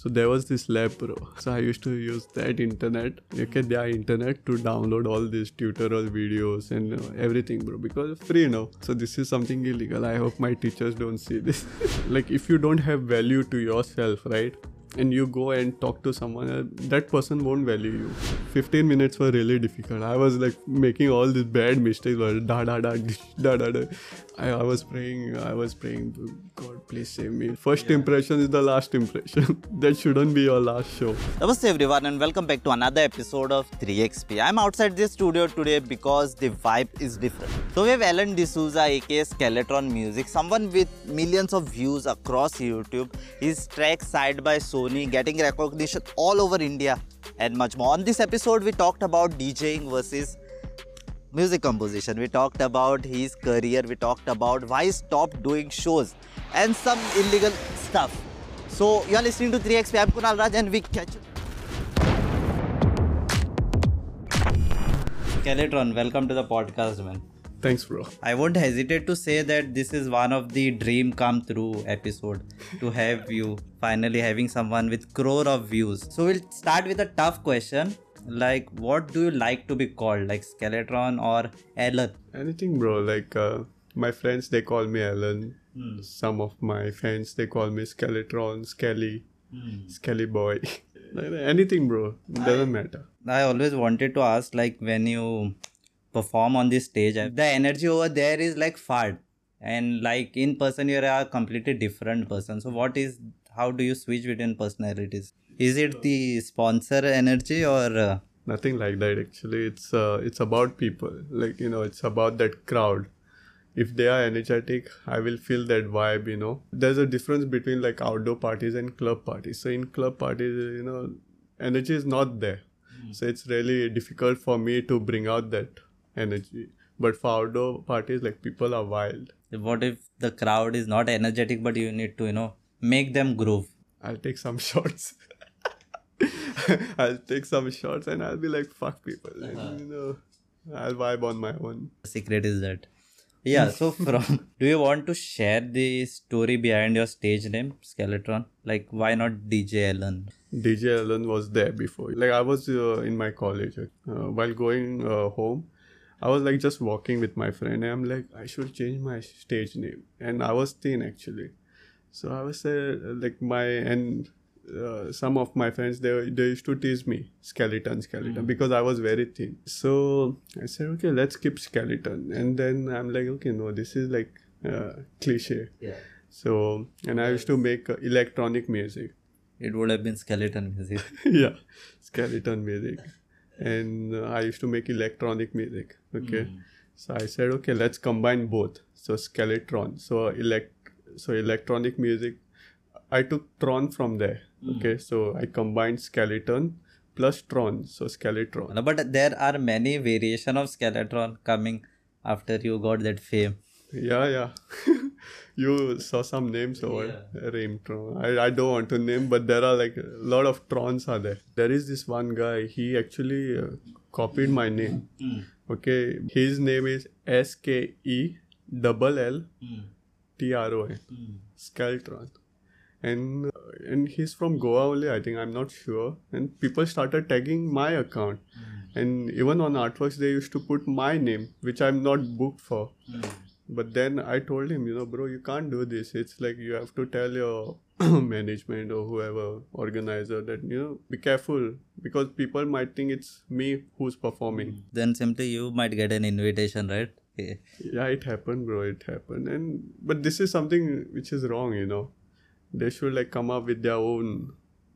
So there was this lab, bro. So I used to use that internet, okay, their internet to download all these tutorial videos and uh, everything, bro, because free now. So this is something illegal. I hope my teachers don't see this. like if you don't have value to yourself, right? And you go and talk to someone uh, that person won't value you. 15 minutes were really difficult. I was like making all these bad mistakes da da da da da da. I, I was praying i was praying god please save me. First yeah. impression is the last impression. That shouldn't be your last show. Namaste everyone and welcome back to another episode of 3xp i'm outside this studio today because the vibe is different. So we have alan d'souza aka skeletron music. Someone with millions of views across youtube. His track side by so Sony, getting recognition all over India, and much more. On this episode, we talked about DJing versus music composition. We talked about his career. We talked about why he stopped doing shows and some illegal stuff. So, you are listening to 3XP. I'm Kunal Raj, and we catch you. Skeletron, welcome to the podcast, man. Thanks, bro. I won't hesitate to say that this is one of the dream come true episode to have you finally having someone with crore of views. So we'll start with a tough question. Like, what do you like to be called? Like Skeletron or Alan? Anything, bro. Like, uh, my friends, they call me Alan. Hmm. Some of my friends, they call me Skeletron, Skelly, hmm. Skelly boy. Anything, bro. Doesn't I, matter. I always wanted to ask, like, when you perform on this stage the energy over there is like fart and like in person you're a completely different person. So what is how do you switch between personalities? Is it the sponsor energy or uh... nothing like that actually. It's uh, it's about people. Like you know it's about that crowd. If they are energetic i will feel that vibe you know. There's a difference between like outdoor parties and club parties. So in club parties you know energy is not there. Mm. so it's really difficult for me to bring out that energy. But for outdoor parties, like people are wild. What if the crowd is not energetic, but you need to, you know, make them groove? I'll take some shots. I'll take some shots and I'll be like, fuck people. Uh-huh. And, you know, I'll vibe on my own. secret is that. Yeah, so from do you want to share the story behind your stage name, Skeletron? Like, why not DJ Alan? DJ Alan was there before. Like, I was uh, in my college. Uh, while going uh, home, I was like just walking with my friend and I'm like, I should change my stage name. And I was thin actually. So I was uh, like my, and uh, some of my friends, they, they used to tease me, skeleton, skeleton, mm. because I was very thin. So I said, okay, let's keep skeleton. And then I'm like, okay, no, this is like uh, cliche. Yeah. So, and I used to make uh, electronic music. It would have been skeleton music. yeah, skeleton music and uh, I used to make electronic music. Okay, mm. so I said, okay, let's combine both. So Skeletron, so elect, so electronic music. I took Tron from there. Mm. Okay, so I combined skeleton plus Tron, so Skeletron. But there are many variation of Skeletron coming after you got that fame. Yeah, yeah. you saw some names over yeah. Raimtron. I, I don't want to name, but there are like a lot of Trons are there. There is this one guy. He actually uh, copied my name. Mm. Okay, his name is S K E double L T R O N. Hmm. Skeltron. And uh, and he's from Goa only. I think I'm not sure. And people started tagging my account. Mm. And even on artworks, they used to put my name, which I'm not booked for. Mm but then i told him you know bro you can't do this. It's like you have to tell your management or whoever organizer that you know be careful. Because people might think it's me who's performing. Then simply you might get an invitation right? Yeah. yeah it happened bro it happened. And but this is something which is wrong you know. They should like come up with their own.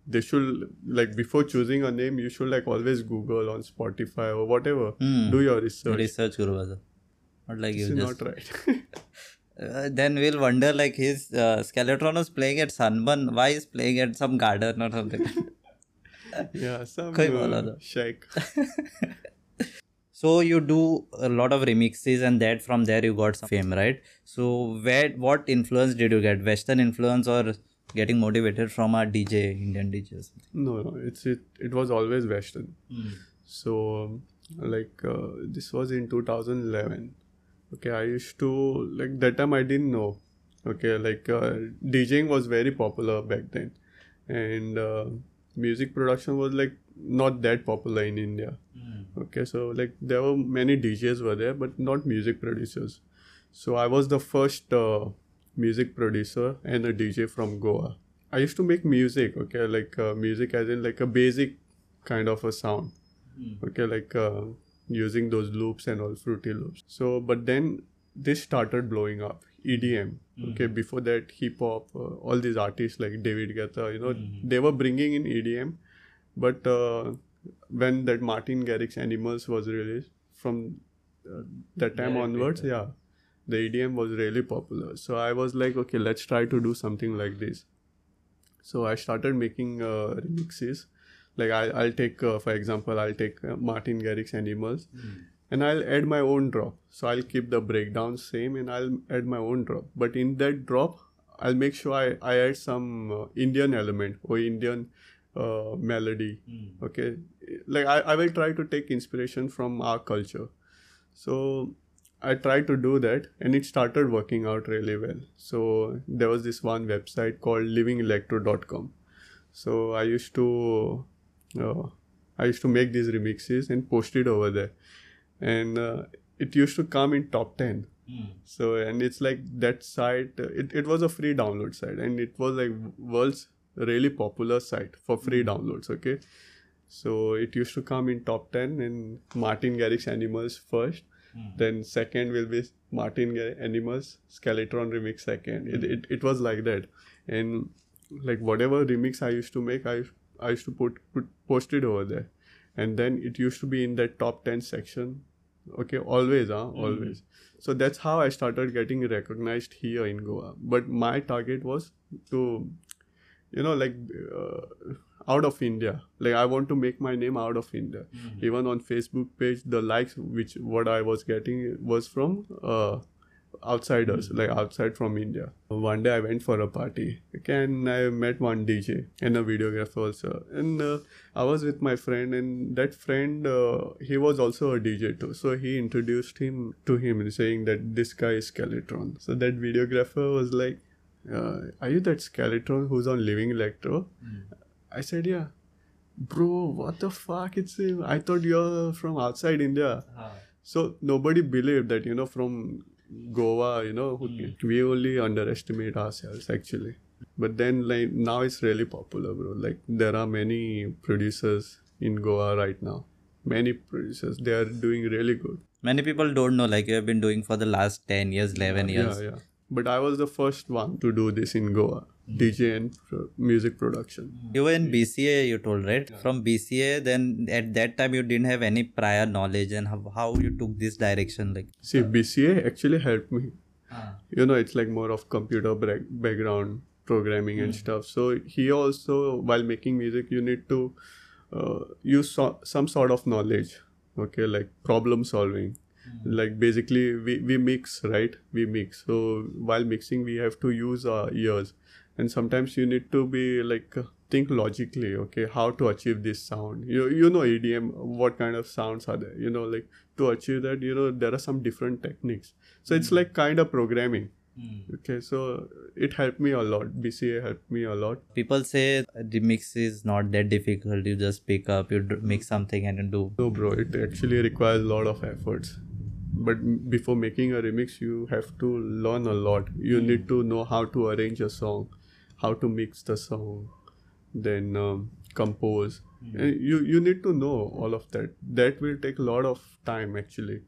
They should like before choosing a name you should like always google on spotify or whatever. Mm. do your research. Research guru not like you just. not right. uh, then we'll wonder like his uh, Skeletron was playing at Sunburn. Why is playing at some garden or something? yeah, some uh, shake. so you do a lot of remixes and that from there you got some fame, right? So where what influence did you get? Western influence or getting motivated from a DJ, Indian DJ? No, no, it's it. It was always Western. Mm. So like uh, this was in 2011 okay i used to like that time i didn't know okay like uh, djing was very popular back then and uh, music production was like not that popular in India. Okay, so like there were many DJs were there, but not music producers. So I was the first uh, music producer and a DJ from Goa. I used to make music, okay, like uh, music as in like a basic kind of a sound, okay, like uh, using those loops and all fruity loops. So, but then this started blowing up. EDM, okay. Before that, hip hop, uh, all these artists like David Guetta, you know, they were bringing in EDM, but uh, when that Martin Garrix Animals was released, from uh, that time onwards, yeah, the EDM was really popular. So I was like, okay, let's try to do something like this. So I started making uh, remixes. Like I, I'll take, uh, for example, I'll take uh, Martin Garrix Animals, and I'll add my own drop. So I'll keep the breakdown same, and I'll add my own drop. But in that drop, I'll make sure I, I add some uh, Indian element or Indian uh, melody. Okay, like I, I will try to take inspiration from our culture. So I tried to do that and it started working out really well. So there was this one website called livingelectro.com. So I used to uh, I used to make these remixes and post it over there. And uh, it used to come in top 10. So and it's like that site uh, it, it was a free download site and it was like world's really popular site for free downloads, okay? So it used to come in top 10 and Martin Garrix Animals first. Then second will be Martin Animals Skeletron remix second. It, it, it was like that. And like whatever remix I used to make, I I used to put, put post it over there. And then it used to be in that top 10 section. Okay, always, huh? Always. So that's how I started getting recognized here in Goa. But my target was to you know like uh, out of india like i want to make my name out of india even on facebook page the likes which what i was getting was from uh, outsiders like outside from india one day i went for a party and i met one dj and a videographer also and uh, i was with my friend and that friend uh, he was also a dj too so he introduced him to him and saying that this guy is skeletron so that videographer was like uh, are you that skeleton who's on Living Electro? I said, yeah. Bro, what the fuck? It's him. I thought you're from outside India. So nobody believed that, you know, from Goa, you know, who- hmm. we only underestimate ourselves actually. But then, like, now it's really popular, bro. Like, there are many producers in Goa right now. Many producers. They are doing really good. Many people don't know, like you have been doing for the last 10 years, 11 years. Yeah, yeah. But I was the first one to do this in Goa. Mm. DJ and music production. You were in BCA, you told, right? From BCA, then at that time you didn't have any prior knowledge and how, how you took this direction. Like, See, BCA actually helped me. Ah. You know, it's like more of computer bra- background programming and mm. stuff. So he also, while making music, you need to uh, use so- some sort of knowledge. Okay, like problem solving. Mm. Like basically, we, we mix, right? We mix. So while mixing, we have to use our ears, and sometimes you need to be like uh, think logically. Okay, how to achieve this sound? You you know EDM, what kind of sounds are there? You know, like to achieve that, you know, there are some different techniques. So it's hmm. like kind of programming. Hmm. Okay, so it helped me a lot. BCA helped me a lot. people say the mix is not that difficult. You just pick up, you d- make something and you do. No, bro, it actually requires a lot of efforts. But before making a remix, you have to learn a lot. You need hmm. to know how to arrange a song, how to mix the song, then um, compose. And you you need to know all of that. That will take a lot of time actually.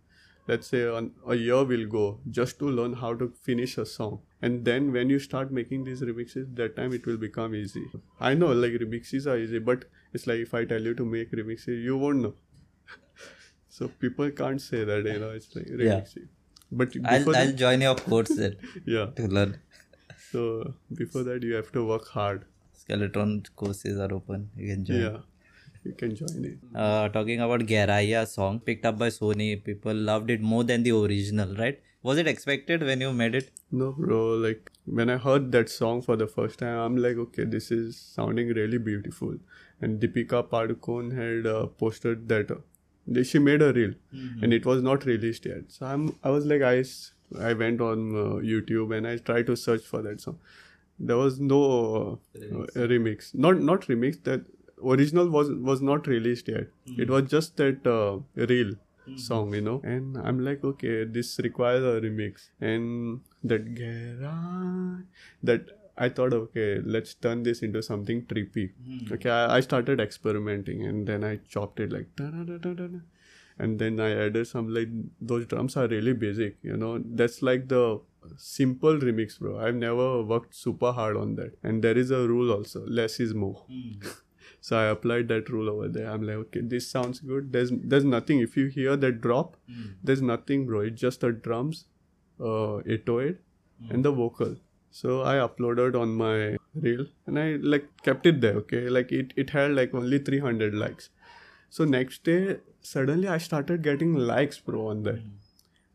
Let's say an, a year will go just to learn how to finish a song. And then when you start making these remixes, that time it will become easy. I know like remixes are easy, but it's like if I tell you to make remixes, you won't know. so people can't say that, you know, it's like Yeah. But I'll, before I'll join your course then yeah. to learn. So before that, you have to work hard. Skeleton courses are open. You can join. Yeah, you can join it. Uh, talking about Gehraiyaan song picked up by Sony, people loved it more than the original, right? Was it expected when you made it? No, bro. Like when I heard that song for the first time, I'm like, okay, this is sounding really beautiful. And Deepika Padukone had uh, posted that. Uh, she made a reel, and it was not released yet. So I'm, I was like, I, I went on uh, YouTube and I tried to search for that song, there was no uh, remix. Not not remix. That original was was not released yet. It was just that uh, reel song, you know. And I'm like, okay, this requires a remix. And that garage, that I thought, okay, let's turn this into something trippy. Okay, I, I started experimenting, and then I chopped it like. da-da-da-da-da-da. And then I added some like those drums are really basic, you know. That's like the simple remix, bro. I've never worked super hard on that. And there is a rule also: less is more. Hmm. So I applied that rule over there. I'm like, okay, this sounds good. There's there's nothing. If you hear that drop, hmm. there's nothing, bro. It's just the drums, uh, 808, hmm. and the vocal. So I uploaded on my reel and I like kept it there. Okay, like it it had like only 300 likes. So next day, suddenly I started getting likes, bro, on that. Hmm.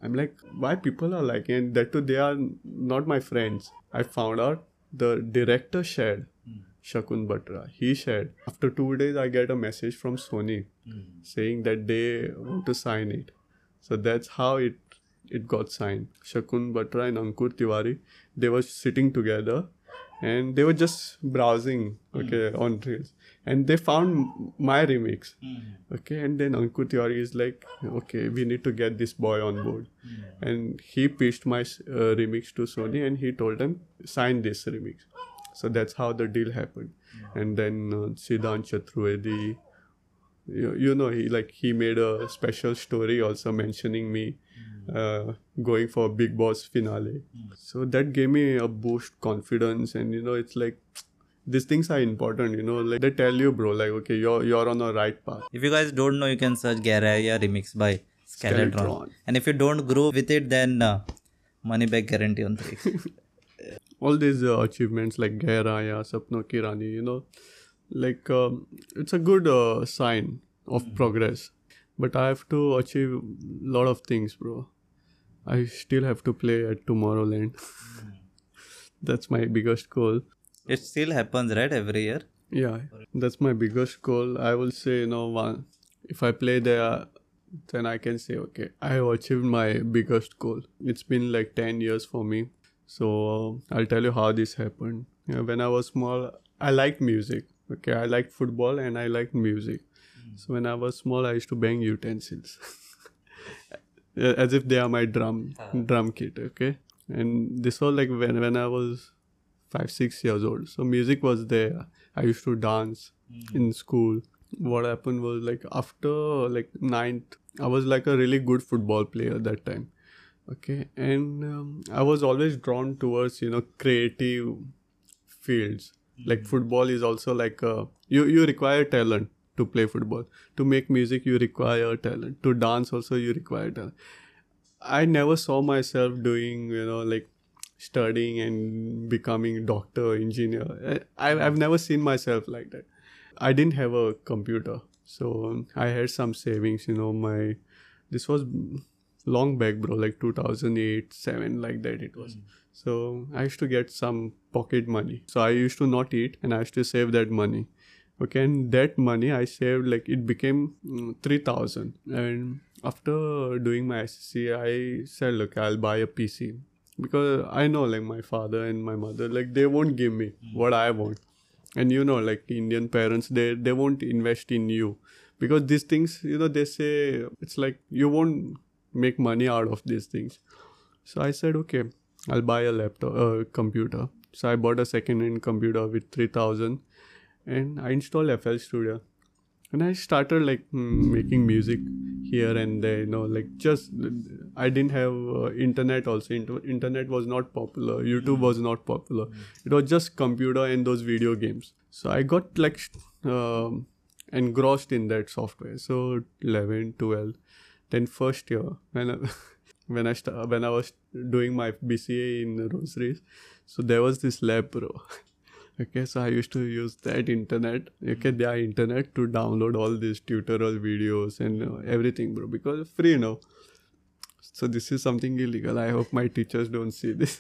I'm like, why people are liking it? That too, they are not my friends. I found out the director shared. Hmm. Shakun Batra. He shared. After two days, I get a message from Sony hmm. saying that they want to sign it. So that's how it it got signed. Shakun Batra and Ankur Tiwari, they were sitting together and they were just browsing, okay, on Reels. And they found my remix. Okay, and then Ankur Tiwari is like, okay, we need to get this boy on board. And he pitched my uh, remix to Sony and he told them, sign this remix. So that's how the deal happened. And then uh, Siddhant Chaturvedi, you, you know, he like he made a special story also mentioning me uh, going for Bigg Boss finale. So that gave me a boost confidence, and you know, it's like these things are important. You know, like they tell you, bro, like okay, you're you're on the right path. If you guys don't know, you can search Gehraiyaan remix by Skeletron. Skeletron. And if you don't grow with it, then uh, money back guarantee on 3x. all these uh, achievements like Gehraiyaan, Sapno Ki Rani, you know, like um, it's a good uh, sign of progress. But I have to achieve a lot of things, bro. I still have to play at Tomorrowland. that's my biggest goal. It still happens, right? Every year. Yeah, that's my biggest goal. I will say, you know, one, if I play there, then I can say, okay, I have achieved my biggest goal. It's been like 10 years for me. So uh, I'll tell you how this happened. You know, when I was small, I liked music. Okay, I liked football and I liked music. So when I was small, I used to bang utensils. As if they are my drum drum kit, okay? And this was like when, when I was five, six years old. So music was there. I used to dance hmm. in school. What happened was like after like ninth, I was like a really good football player that time. Okay, and um, I was always drawn towards you know creative fields. Hmm. Like football is also like a, you you require talent to play football. To make music, you require talent. To dance also, you require talent. I never saw myself doing, you know, like studying and becoming doctor, engineer. I, I've never seen myself like that. I didn't have a computer, so I had some savings. You know, my this was long back, bro, like 2008, seven, like that it was. So I used to get some pocket money. So I used to not eat, and I used to save that money okay and that money i saved like it became mm, 3000 and after doing my ssc i said look i'll buy a pc because i know like my father and my mother like they won't give me what i want. And you know like indian parents they they won't invest in you. Because these things you know they say it's like you won't make money out of these things. So i said okay i'll buy a laptop a computer. So i bought a second hand computer with 3000 and I installed FL Studio. And I started like mm, making music here and there, you know, like just I didn't have uh, internet also. Inter- internet was not popular. YouTube was not popular. It was just computer and those video games. So I got like um engrossed in that software. So 11, 12, then first year when I, when I sta- when I was doing my BCA in Rosaries, so there was this lab, bro. Okay, so I used to use that internet, okay, mm-hmm. their internet to download all these tutorial videos and uh, everything, bro, because free now. So this is something illegal. I hope my teachers don't see this.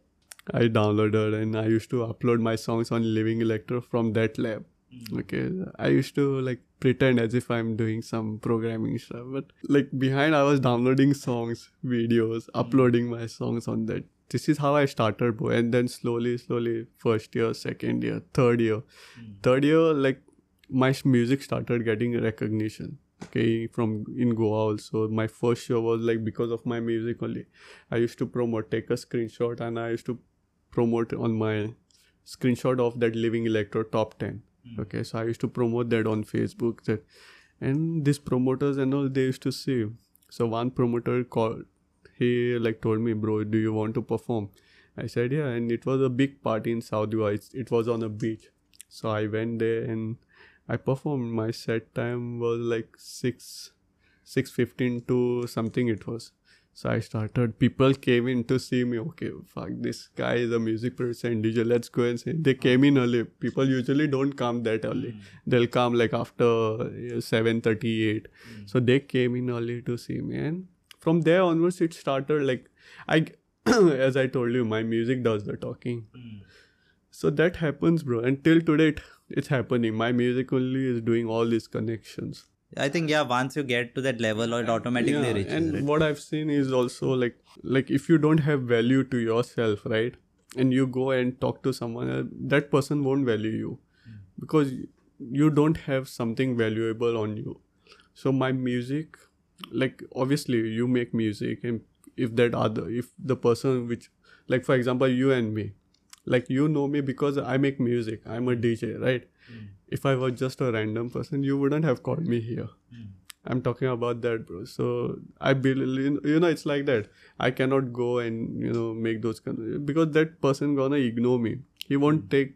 I downloaded and I used to upload my songs on Living Electro from that lab. Mm. Okay, I used to like pretend as if I'm doing some programming stuff, but like behind I was downloading songs, videos, mm. uploading my songs on that this is how I started, bro. And then slowly, slowly, first year, second year, third year, hmm. third year, like my music started getting recognition. Okay, from in Goa also. My first show was like because of my music only. I used to promote, take a screenshot, and I used to promote on my screenshot of that Living Electro top 10. Hmm. Okay, so I used to promote that on Facebook. That and these promoters and all they used to see. So one promoter called, he like told me, bro, do you want to perform? I said yeah, and it was a big party in South Goa. It, was on a beach, so I went there and I performed. My set time was like six, six fifteen to something. It was. So I started. People came in to see me. Okay, fuck, this guy is a music producer and DJ. Let's go and see. They came in early. People usually don't come that early. Hmm. They'll come like after uh, seven thirty eight. Hmm. So they came in early to see me, and from there onwards, it started like I, as I told you, my music does the talking. So that happens, bro. Until today, it, it's happening. My music only is doing all these connections. I think yeah, once you get to that level, it automatically Yeah, reaches. and right? what I've seen is also like like if you don't have value to yourself, right, and you go and talk to someone, uh, that person won't value you because you don't have something valuable on you. So my music, like obviously you make music, and if that other if the person which like for example you and me, like you know me because I make music. I'm a DJ, right? Hmm. If I was just a random person, you wouldn't have called me here. Hmm. I'm talking about that, bro. So I believe, you know, it's like that. I cannot go and you know make those con- because that person gonna ignore me. He won't hmm. take,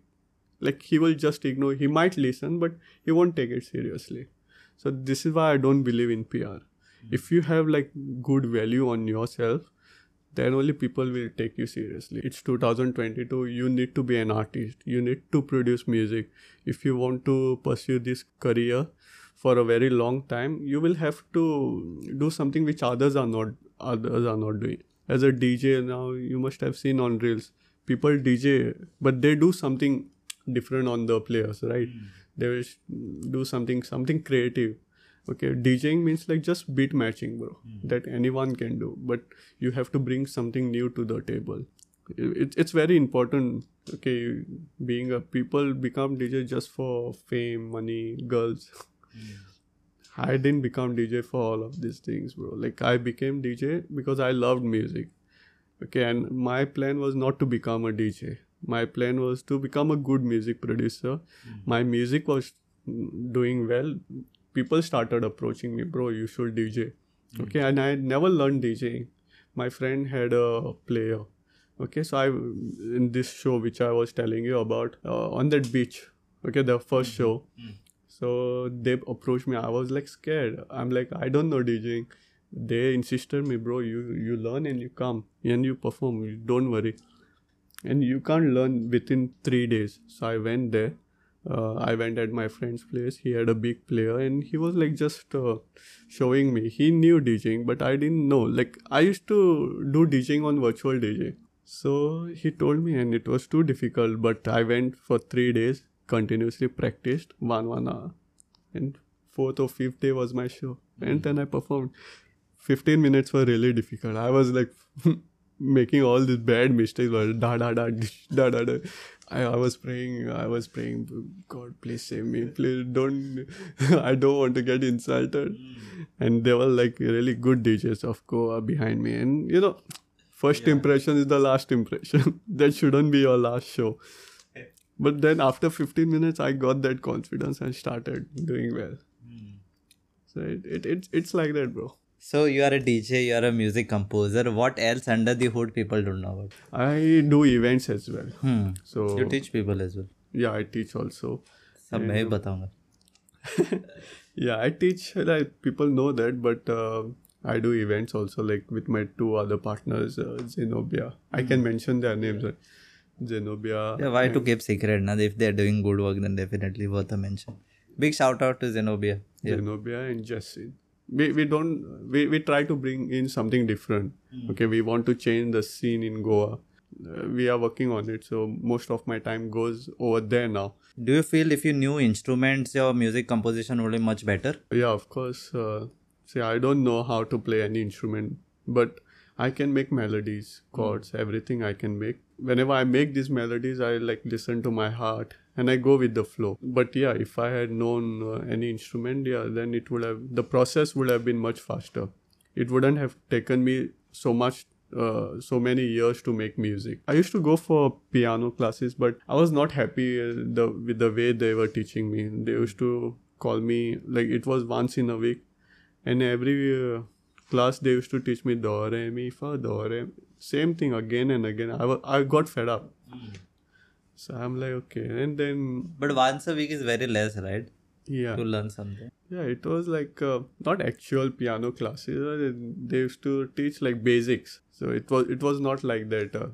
like he will just ignore. He might listen, but he won't take it seriously. So this is why I don't believe in PR. If you have like good value on yourself, then only people will take you seriously. It's 2022. You need to be an artist. You need to produce music. If you want to pursue this career for a very long time, you will have to do something which others are not others are not doing. As a DJ now, you must have seen on reels. People DJ, but they do something different on the players, right? Hmm. They will do something something creative okay djing means like just beat matching bro. That anyone can do but you have to bring something new to the table. It, it's very important okay being a people become dj just for fame money girls. I didn't become dj for all of these things bro. Like i became dj because i loved music okay and my plan was not to become a dj my plan was to become a good music producer. My music was mm, doing well people started approaching me bro you should dj hmm. okay and i had never learned djing my friend had a player. Okay so i in this show which i was telling you about uh, on that beach okay the 1st hmm. show hmm. so they approached me. I was like scared. I'm like i don't know djing they insisted me bro you you learn and you come and you perform don't worry. And you can't learn within three days. So i went there uh, i went at my friend's place. He had a big player and he was like just uh, showing me. He knew djing but i didn't know. Like i used to do djing on virtual dj so he told me and it was too difficult but i went for three days continuously practiced one one hour. And fourth or fifth day was my show. And then i performed. 15 minutes were really difficult. I was like making all these bad mistakes da da da da da da. I, I was praying i was praying god please save me. Please don't i don't want to get insulted. And they were like really good djs of goa behind me. And you know first impression is the last impression. That shouldn't be your last show. But then after 15 minutes i got that confidence and started doing well. Hmm. So it, it, it it's like that bro So you are a DJ, you are a music composer. What else under the hood people don't know about? i do events as well Hmm. so You teach people as well. yeah i teach also सब मैं ही बताऊंगा yeah i teach like people know that but uh, i do events also like with my two other partners uh, zenobia i can mention their names right? zenobia Yeah, why to keep secret? Na? If they are doing good work, then definitely worth a mention. Big shout out to Zenobia. Yeah. Zenobia and Jessin. We, we don't we, we try to bring in something different. Okay, we want to change the scene in Goa. Uh, we are working on it, so most of my time goes over there now. Do you feel if you knew instruments, your music composition would be much better? Yeah, of course. Uh, see, I don't know how to play any instrument, but I can make melodies, chords, everything I can make. Whenever I make these melodies, I like listen to my heart and I go with the flow. But yeah, if I had known uh, any instrument, yeah, then it would have the process would have been much faster. It wouldn't have taken me so much uh, so many years to make music. I used to go for piano classes, but I was not happy uh, the with the way they were teaching me. They used to call me like it was once in a week, and every uh, class they used to teach me do re mi fa do re. Same thing again and again. I wa- I got fed up. So I'm like okay, and then But once a week is very less, right? yeah, To learn something. Yeah, it was like uh, not actual piano classes. They used to teach like basics. So it was it was not like that. Uh,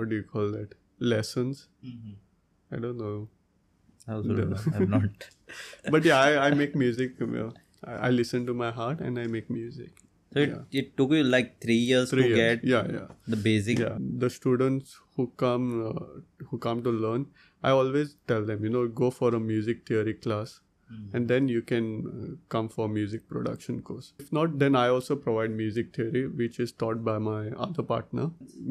what do you call that? Lessons. I don't know. I know? I'm not. But yeah, I, I make music. I, I listen to my heart and I make music. So it, it took you like three years Three to years. get Yeah, yeah. the basic. Yeah. The students who come uh, who come to learn, I always tell them, you know, go for a music theory class. and then you can uh, come for music production course if not then i also provide music theory which is taught by my other partner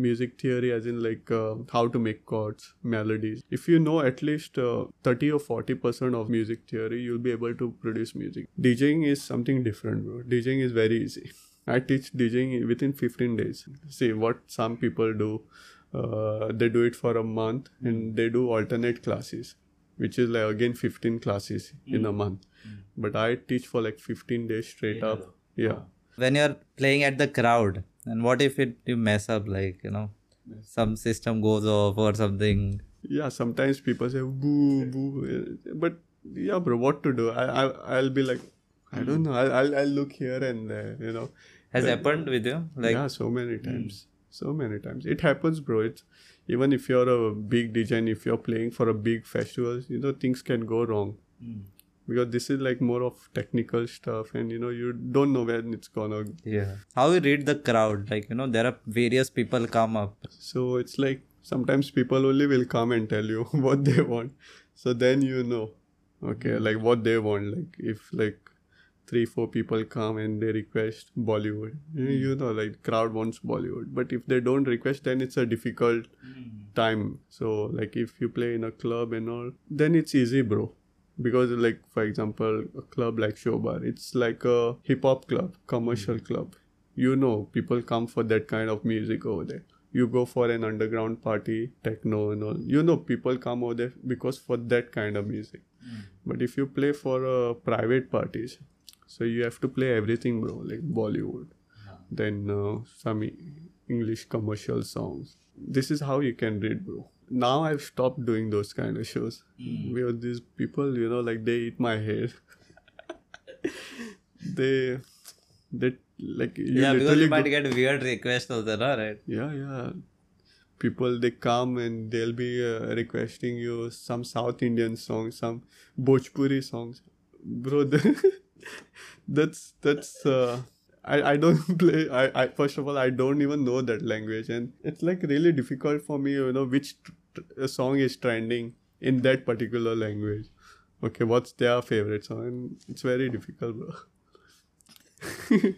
music theory as in like uh, how to make chords melodies if you know at least uh, 30 or 40 percent of music theory you'll be able to produce music djing is something different bro djing is very easy i teach djing within 15 days. See what some people do uh, they do it for a month and hmm. they do alternate classes which is like again 15 classes in hmm. a month. Hmm. But i teach for like 15 days straight up. Yeah. When you're playing at the crowd, and what if it you mess up, like you know, some system goes off or something? yeah sometimes people say boo boo but yeah bro what to do? I, I i'll be like i don't know. I'll, I'll i'll look here and there you know. Has happened with you? Like yeah so many hmm. times. So many times. It happens bro. It's even if you're a big DJ and if you're playing for a big festival you know things can go wrong. Hmm. Because this is like more of technical stuff and you know you don't know when it's gonna yeah. How you read the crowd? Like you know, there are various people come up. so it's like sometimes people only will come and tell you what they want. So then you know okay hmm. like what they want. Like if like three four people come and they request bollywood. You- hmm. you know like crowd wants bollywood. But if they don't request then it's a difficult hmm. time. So like if you play in a club and all then it's easy bro. Because like for example a club like showbar it's like a hip hop club commercial hmm. club. You know people come for that kind of music over there. You go for an underground party techno and all. You know people come over there because for that kind of music. But if you play for uh, private parties so you have to play everything bro like bollywood then uh, some english commercial songs. This is how you can read bro. Now i've stopped doing those kind of shows. Because these people you know like they eat my hair. They they like you yeah, because you might go- get weird requests also, no? right? yeah yeah. People they come and they'll be uh, requesting you some south indian songs some bhojpuri songs. Bro the- that's that's uh, I, I don't play I, I first of all i don't even know that language. And it's like really difficult for me you know which t- t- song is trending in that particular language. Okay what's their favorite song? And it's very difficult bro.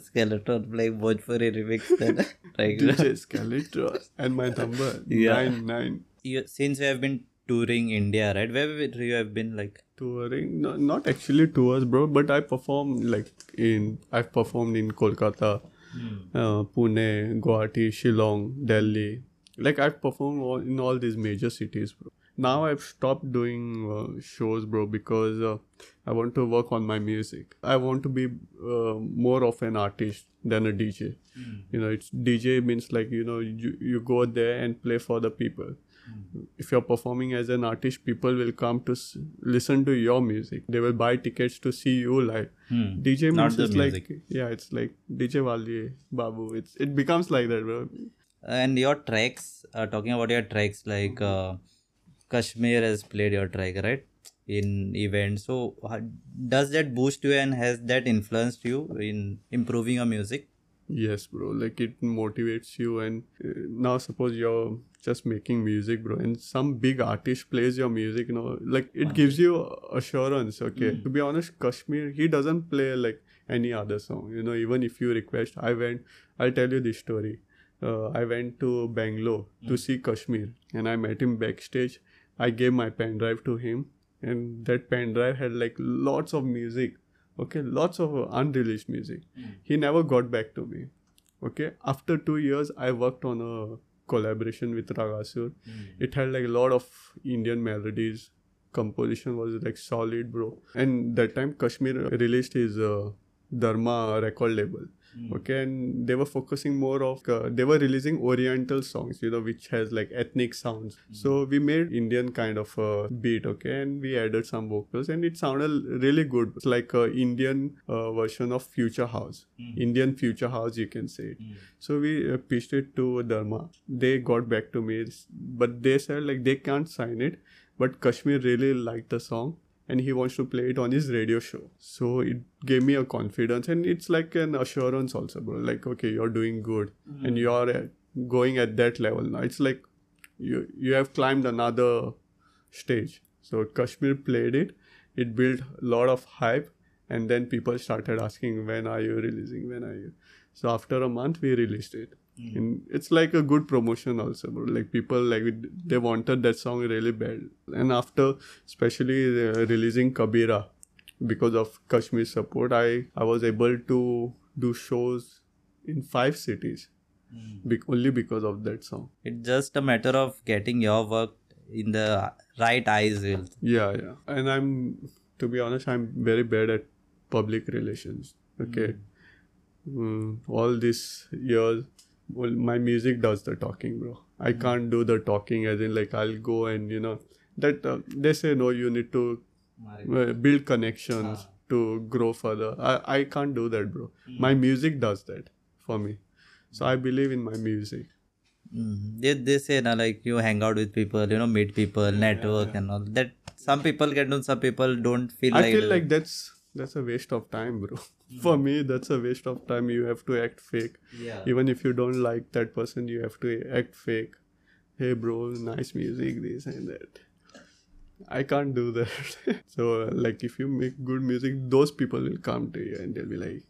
Skeleton playing Bhojpuri remix then. dj Skeletron and my number Yeah. nine nine. You, since you have been touring India, right? Where you have been like? touring? No, not actually tours bro but i perform like in i've performed in kolkata uh, pune guwahati shillong delhi. Like i've performed all, in all these major cities bro. Now i've stopped doing uh, shows bro because uh, i want to work on my music. I want to be uh, more of an artist than a dj you know it's dj means like you know you, you go there and play for the people if you're performing as an artist people will come to s- listen to your music they will buy tickets to see you live Hmm. dj Not means the it's like yeah it's like dj wali babu it's it becomes like that bro And your tracks, uh, talking about your tracks, like uh, KSHMR has played your track, right? In events. So, uh, does that boost you and has that influenced you in improving your music? Yes bro like it motivates you and uh, now suppose you're just making music bro and some big artist plays your music you know like it gives you assurance okay to be honest KSHMR he doesn't play like any other song. You know, even if you request, I went. I'll tell you this story. Uh, I went to Bangalore to see KSHMR, and I met him backstage. I gave my pen drive to him, and that pen drive had like lots of music. Okay, lots of unreleased music. He never got back to me. Okay, after two years, I worked on a collaboration with Ragasur. It had like a lot of Indian melodies. Composition was like solid, bro. And that time, KSHMR released his uh, Dharma record label. Okay, and they were focusing more of uh, they were releasing Oriental songs, you know, which has like ethnic sounds. So we made Indian kind of uh, beat, okay, and we added some vocals, and it sounded really good. It's like a Indian uh, version of Future House, Indian Future House, you can say it. So we uh, pitched it to Dharma. They got back to me, but they said like they can't sign it, but KSHMR really liked the song and he wants to play it on his radio show. So it gave me a confidence and it's like an assurance also, bro. Like, okay, you're doing good and you're uh, going at that level now. It's like you you have climbed another stage. So KSHMR played it. It built a lot of hype and then people started asking when are you releasing when are you so after a month we released it and it's like a good promotion also bro. like people like they wanted that song really bad and after especially uh, releasing kabira because of KSHMR support i i was able to do shows in five cities be- only because of that song It's just a matter of getting your work in the right eyes. Will Yeah, yeah. And I'm, to be honest, I'm very bad at public relations. Okay. Mm, all these years, well, my music does the talking, bro. I can't do the talking as in like I'll go and you know that uh, they say no, you need to uh, build connections to grow further. I I can't do that, bro. My music does that for me. So I believe in my music. Mm. They, they say na, like you hang out with people, you know, meet people, network and all that. Some people can do, some people don't feel I like. feel like that's that's a waste of time, bro. For me, that's a waste of time. You have to act fake. yeah. Even if you don't like that person, you have to act fake. Hey, bro, nice music, this and that. I can't do that. so, uh, like, if you make good music, those people will come to you and they'll be like,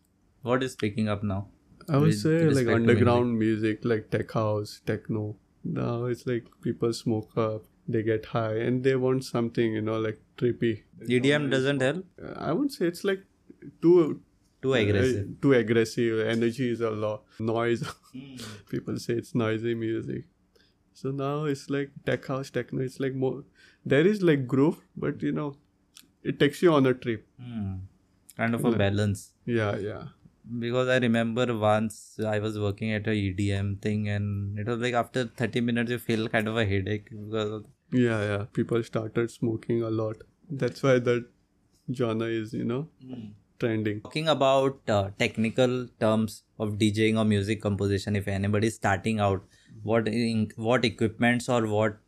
What is picking up now? I would With say like underground music, like tech house, techno. Now it's like people smoke up, they get high, and they want something, you know, like trippy. EDM doesn't help. I wouldn't say it's like too Too aggressive. uh, too aggressive. Energy is a lot. Noise. People say it's noisy music. So now it's like tech house techno. It's like more. There is like groove, but you know, it takes you on a trip. Hmm. Kind of a balance. Yeah, yeah. Because I remember once I was working at a EDM thing, and it was like after 30 minutes you feel kind of a headache because of Yeah, yeah. People started smoking a lot. That's why that genre is, you know, trending. Talking about uh, technical terms of DJing or music composition, if anybody is starting out, what in, what equipments or what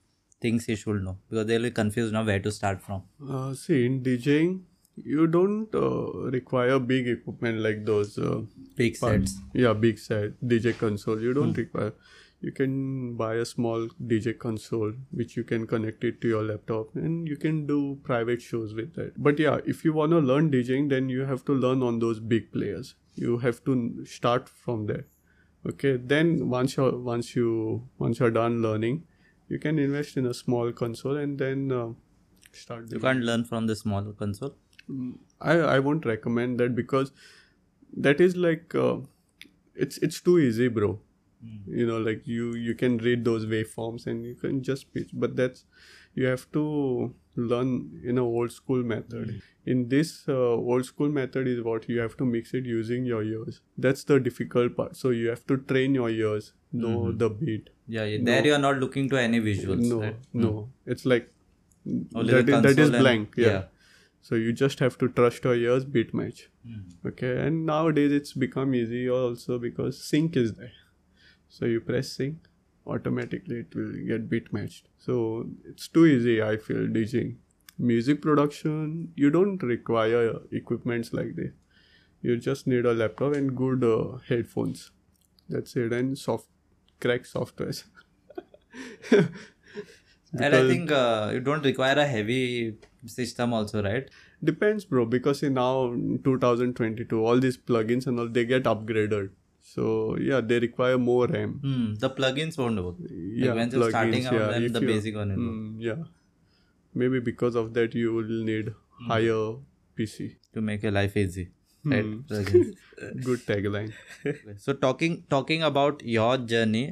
things he should know because they'll be confused now where to start from. Uh, see, in DJing, you don't uh, require big equipment like those. Uh, Big sets. Yeah, big set DJ console. You don't require. You can buy a small DJ console which you can connect it to your laptop and you can do private shows with that. But yeah, if you want to learn DJing, then you have to learn on those big players. You have to start from there. Okay, then once you once you once you're done learning, you can invest in a small console and then uh, start. You can't learn from the small console. I I won't recommend that because that is like uh, it's it's too easy, bro. Hmm. You know, like you you can read those waveforms and you can just pitch, but that's you have to learn in a old school method. Hmm. In this uh, old school method is what you have to mix it using your ears. That's the difficult part. So you have to train your ears, know hmm. the beat. Yeah, yeah. there you are not looking to any visuals. No, right? no, it's like Only that is, that is blank. yeah. yeah. So you just have to trust your ears, beat match. Okay, and nowadays it's become easy also because sync is there. So you press sync, automatically it will get beat matched. So it's too easy, I feel, DJing. Music production, you don't require equipments like this. You just need a laptop and good uh, headphones. That's it, and soft crack softwares. And I think uh, you don't require a heavy system also, right? Depends, bro. Because in now 2022, all these plugins and all they get upgraded. So yeah, they require more RAM. Hmm. The plugins won't work. Yeah, like when you're starting plugins, out, yeah, the you- basic one. Mm, yeah, maybe because of that you will need Hmm. higher PC. to make your life easy. Right? Hmm. Good tagline. so talking talking about your journey,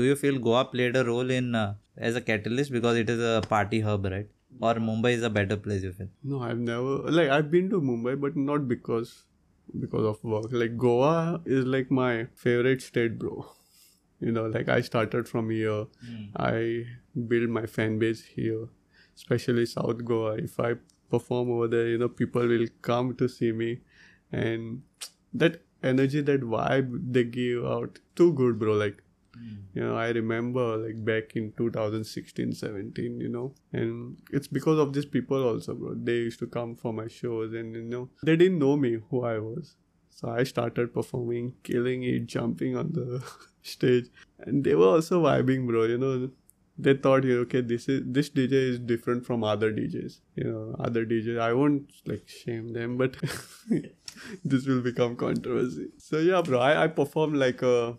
do you feel Goa played a role in uh, as a catalyst because it is a party hub, right? Or Mumbai is a better place, you feel? No, I've never like I've been to Mumbai, but not because because of work. Like Goa is like my favorite state, bro. You know, like I started from here. Hmm. I build my fan base here, especially South Goa. If I perform over there, you know, people will come to see me, and that energy, that vibe they give out, too good, bro. Like you know i remember like back in 2016 17 you know and it's because of these people also bro. They used to come for my shows and you know they didn't know me who i was. So i started performing killing it jumping on the stage. And they were also vibing bro you know. They thought okay this is this dj is different from other djs you know other djs i won't like shame them but this will become controversy. So yeah bro i, I perform like a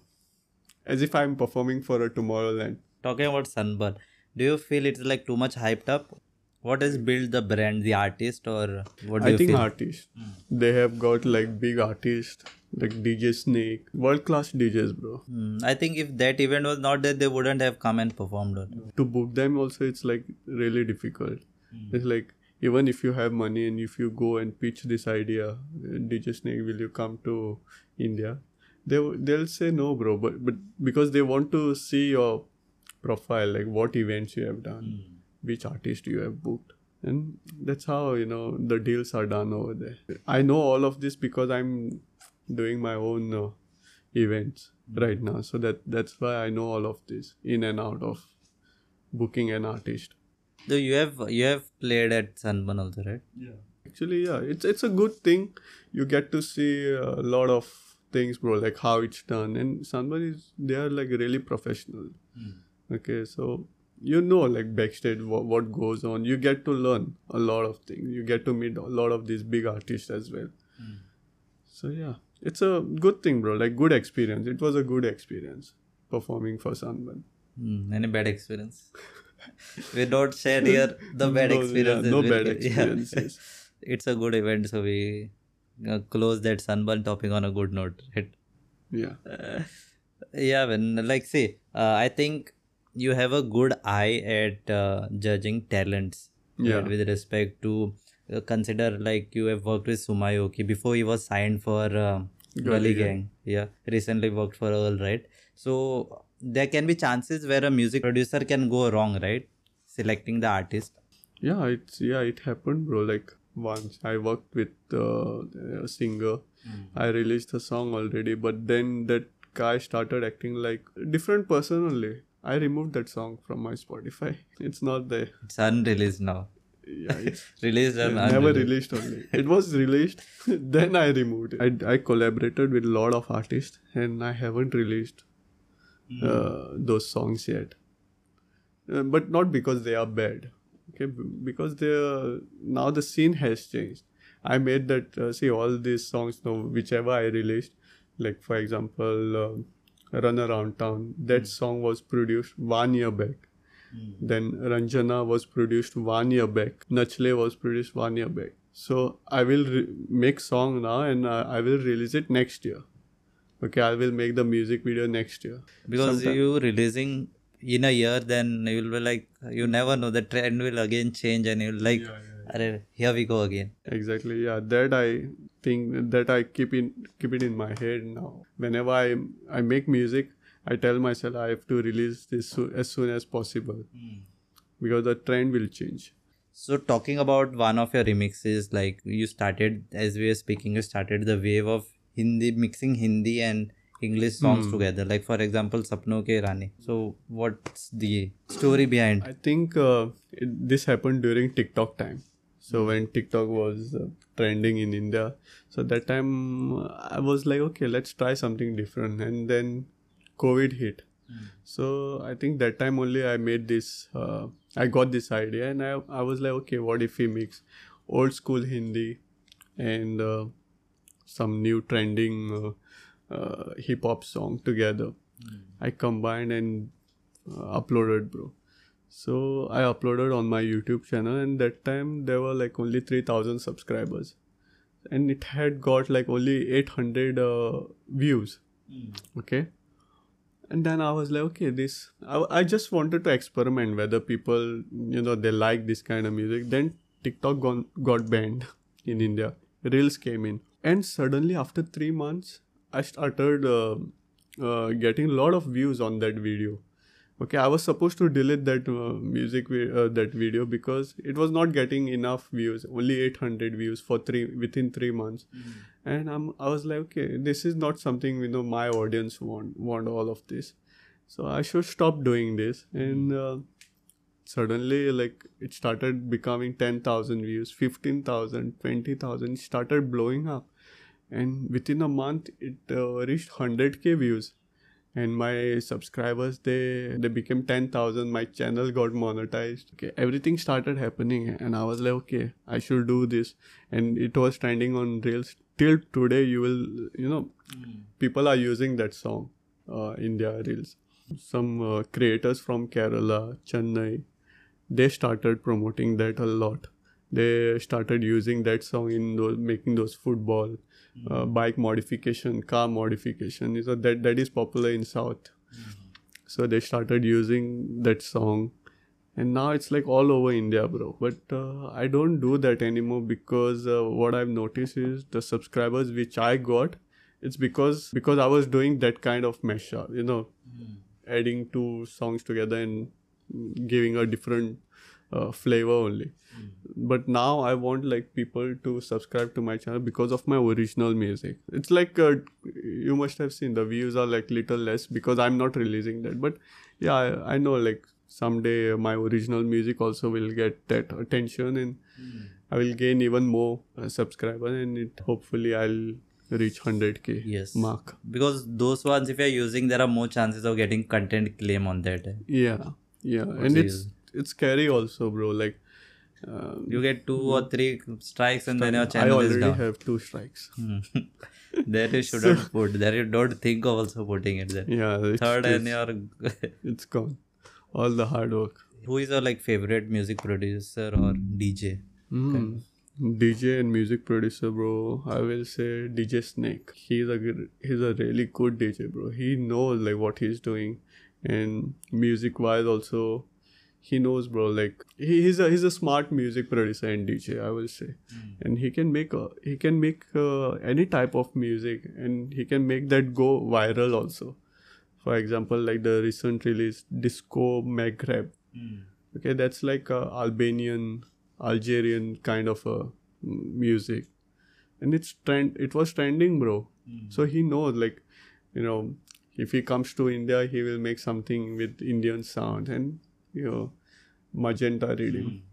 as if I'm performing for a Tomorrowland. Talking about Sunburn, do you feel it's like too much hyped up? What has built the brand, the artist, or what do I you think feel? artists, they have got like big artists like DJ Snake, world class DJs, bro. Hmm, I think if that event was not there, they wouldn't have come and performed. on. To book them also, it's like really difficult. It's like even if you have money and if you go and pitch this idea, uh, DJ Snake, will you come to India? They w- they'll say no, bro. But but because they want to see your profile, like what events you have done. which artist you have booked and that's how you know the deals are done over there i know all of this because i'm doing my own uh, events right now so that that's why i know all of this in and out of booking an artist So you have you have played at Sunburn also, right? Yeah. Actually yeah it's it's a good thing you get to see a lot of things bro like how it's done. And somebody is they are like really professional. Okay so you know like backstage what, what goes on. You get to learn a lot of things. You get to meet a lot of these big artists as well. So yeah. It's a good thing bro. Like good experience. It was a good experience performing for sunburn Hmm, any bad experience? we don't share here the bad No, yeah, experiences. no with- bad yeah. experiences. it's a good event, so we uh, close that Sunburn topic on a good note. Right? yeah yeah when like say uh, i think you have a good eye at uh, judging talents Yeah. right, with respect to uh, consider like you have worked with sumayoki before he was signed for uh, gully Gang. gang yeah recently worked for earl right so there can be chances where a music producer can go wrong right selecting the artist yeah it's yeah it happened bro like once i worked with uh, a singer. I released a song already but then that guy started acting like a different person only. I removed that song from my spotify. It's not there. It's unreleased now. Yeah it's released and never released only. It was released then i removed it. I, I collaborated with a lot of artists and i haven't released uh, those songs yet. Uh, but not because they are bad okay because are now the scene has changed. I made that uh, see all these songs now whichever i released like for example uh, run around town that song was produced one year back. Then ranjana was produced one year back. Nachle was produced one year back. So i will re- make song now and uh, i will release it next year. Okay i will make the music video next year. Because Sometime- you releasing in a year then you'll be like you never know the trend will again change and you'll like "Arre, here we go again. Exactly yeah that i think that i keep in keep it in my head now. Whenever i i make music i tell myself i have to release this so, as soon as possible. Hmm. Because the trend will change. So talking about one of your remixes like you started as we were speaking you started the wave of hindi mixing hindi and english songs together like for example sapno ke rani so what's the story behind? I think uh, it, this happened during tiktok time. So when tiktok was uh, trending in india so that time uh, i was like okay let's try something different. And then covid hit. So i think that time only i made this uh, I got this idea and I, I was like, okay, what if we mix old school Hindi and uh, some new trending uh, hip hop song together? I combined and uh, uploaded, bro. So I uploaded on my YouTube channel, and that time there were like only 3000 subscribers, and it had got like only 800 uh, views. Okay. And then I was like, okay, this, I, I just wanted to experiment whether people, you know, they like this kind of music. Then TikTok gone, got banned in India. Reels came in. And suddenly, after three months, I started uh, uh, getting a lot of views on that video. Okay i was supposed to delete that uh, music uh, that video because it was not getting enough views only 800 views for three within 3 months. And i'm i was like okay this is not something you know my audience want want all of this. So i should stop doing this. And uh, suddenly like it started becoming 10000 views 15000 20000 started blowing up and within a month it uh, reached 100k views. And my subscribers they they became 10000 my channel got monetized. Okay everything started happening and i was like okay i should do this. And it was trending on reels. Till today you will you know people are using that song uh, in their reels. Some uh, creators from kerala chennai they started promoting that a lot. They started using that song in those making those football uh, bike modification car modification so that that is popular in south. So they started using that song. And now it's like all over india bro. But uh, i don't do that anymore because uh, what i've noticed is the subscribers which i got it's because because i was doing that kind of mashup you know adding two songs together and giving a different uh, flavor only but now i want like people to subscribe to my channel because of my original music. It's like uh, you must have seen the views are like little less because i'm not releasing that but yeah i, I know like someday my original music also will get that attention and i will gain even more uh, subscribers and it hopefully i'll reach 100k Yes. mark. Because those ones, if you're using, there are more chances of getting content claim on that. yeah. Yeah. And it's it's scary also bro. Like uh, You get two or three strikes and then your i channel is already down. have two strikes Hmm. there you shouldn't put. There you don't think of also putting it there. yeah it's, Third and your it's gone all the hard work who is your like favorite music producer or DJ? Mm. DJ and music producer, bro. I will say DJ Snake. He's a good, he's a really good DJ, bro. He knows like what he's doing, and music wise also, he knows, bro. Like he, he's a he's a smart music producer and DJ. I will say, and he can make a he can make uh, any type of music, and he can make that go viral also. For example, like the recent release Disco Maghreb okay that's like a albanian algerian kind of a mm, music and it's trend it was trending bro so he knows like you know if he comes to india he will make something with indian sound and you know magenta reading.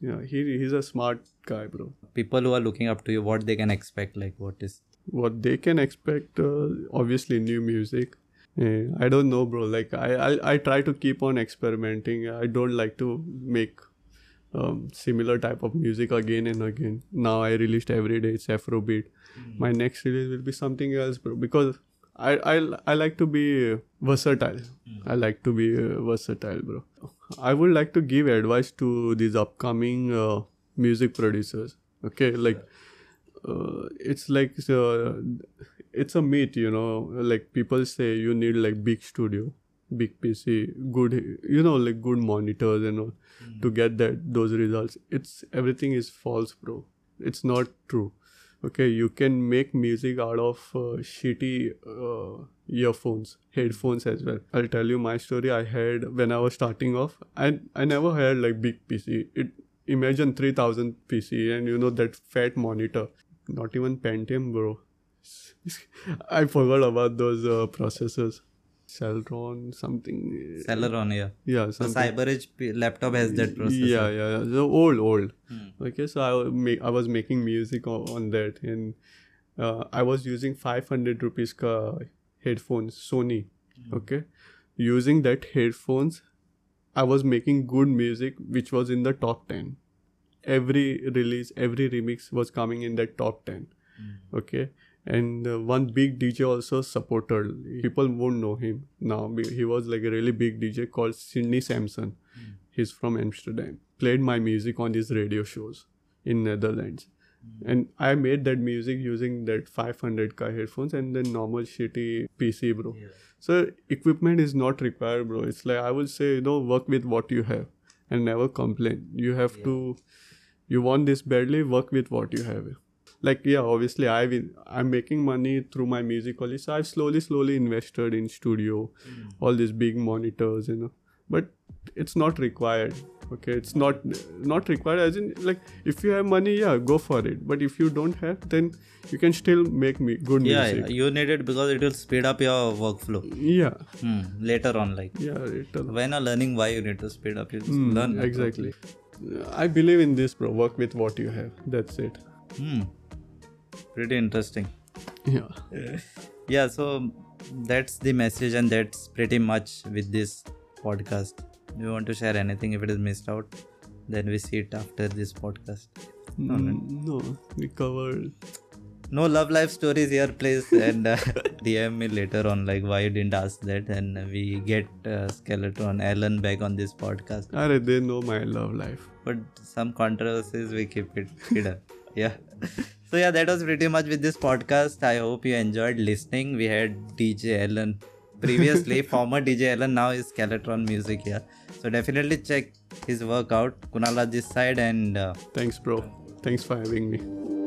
Yeah he, he's a smart guy bro. People who are looking up to you, what they can expect? Like what is what they can expect uh, obviously new music. Eh, i don't know bro. Like I, I i try to keep on experimenting. I don't like to make um, similar type of music again and again. Now i released every day it's afrobeat. My next release will be something else bro because i i, I like to be versatile. I like to be uh, versatile bro. I would like to give advice to these upcoming uh, music producers okay? Like uh, it's like uh, it's a myth you know? Like people say you need like big studio big pc good you know like good monitors and all to get that those results. It's everything is false bro. It's not true okay you can make music out of uh, shitty uh, earphones headphones as well. I'll tell you my story. I had when i was starting off i i never had like big pc it imagine 3000 pc and you know that fat monitor. Not even pentium bro. I forgot about those uh, processors celeron something Celeron? Yeah. yeah The something Cyber Edge laptop has that processor. yeah, yeah, yeah. So old, old. Hmm. Okay, so I make I was making music on, on that, and uh, I was using 500 rupees ka headphones, Sony. Hmm. Okay, using that headphones, I was making good music, which was in the top ten. Every release, every remix was coming in that top ten. Okay, and uh, one big DJ also supported. People won't know him now. He was like a really big DJ called Sidney Samson. He's from Amsterdam. Played my music on these radio shows in Netherlands. And I made that music using that 500k headphones and then normal shitty PC, bro. So equipment is not required, bro. It's like I would say, you know, work with what you have and never complain. You have to, you want this badly, work with what you have. Like yeah, obviously I will. I'm making money through my music only, so I've slowly, slowly invested in studio, all these big monitors, you know. But it's not required. Okay, it's not not required. As in, like if you have money, yeah, go for it. But if you don't have, then you can still make me good Yeah, music. yeah, you need it because it will speed up your workflow. Yeah, Hmm. Later on, like yeah. Uh, when you're learning why you need to speed up, you just Mm, learn. exactly. I believe in this, bro. Work with what you have. That's it. Hmm. Pretty interesting. Yeah. Yeah, so that's the message, and that's pretty much with this podcast. You want to share anything if it is missed out? Then we see it after this podcast. Mm, no, we covered. No love life stories here, please, and uh, DM me later on like why you didn't ask that, and we get uh, Skeletron Alan back on this podcast. Are they know my love life. but some controversies we keep it hidden yeah. So yeah that was pretty much with this podcast. I hope you enjoyed listening. We had dj ellen previously. Former dj ellen now is skeletron music here so definitely check his work out. Kunala this side and uh, Thanks, bro. Thanks for having me.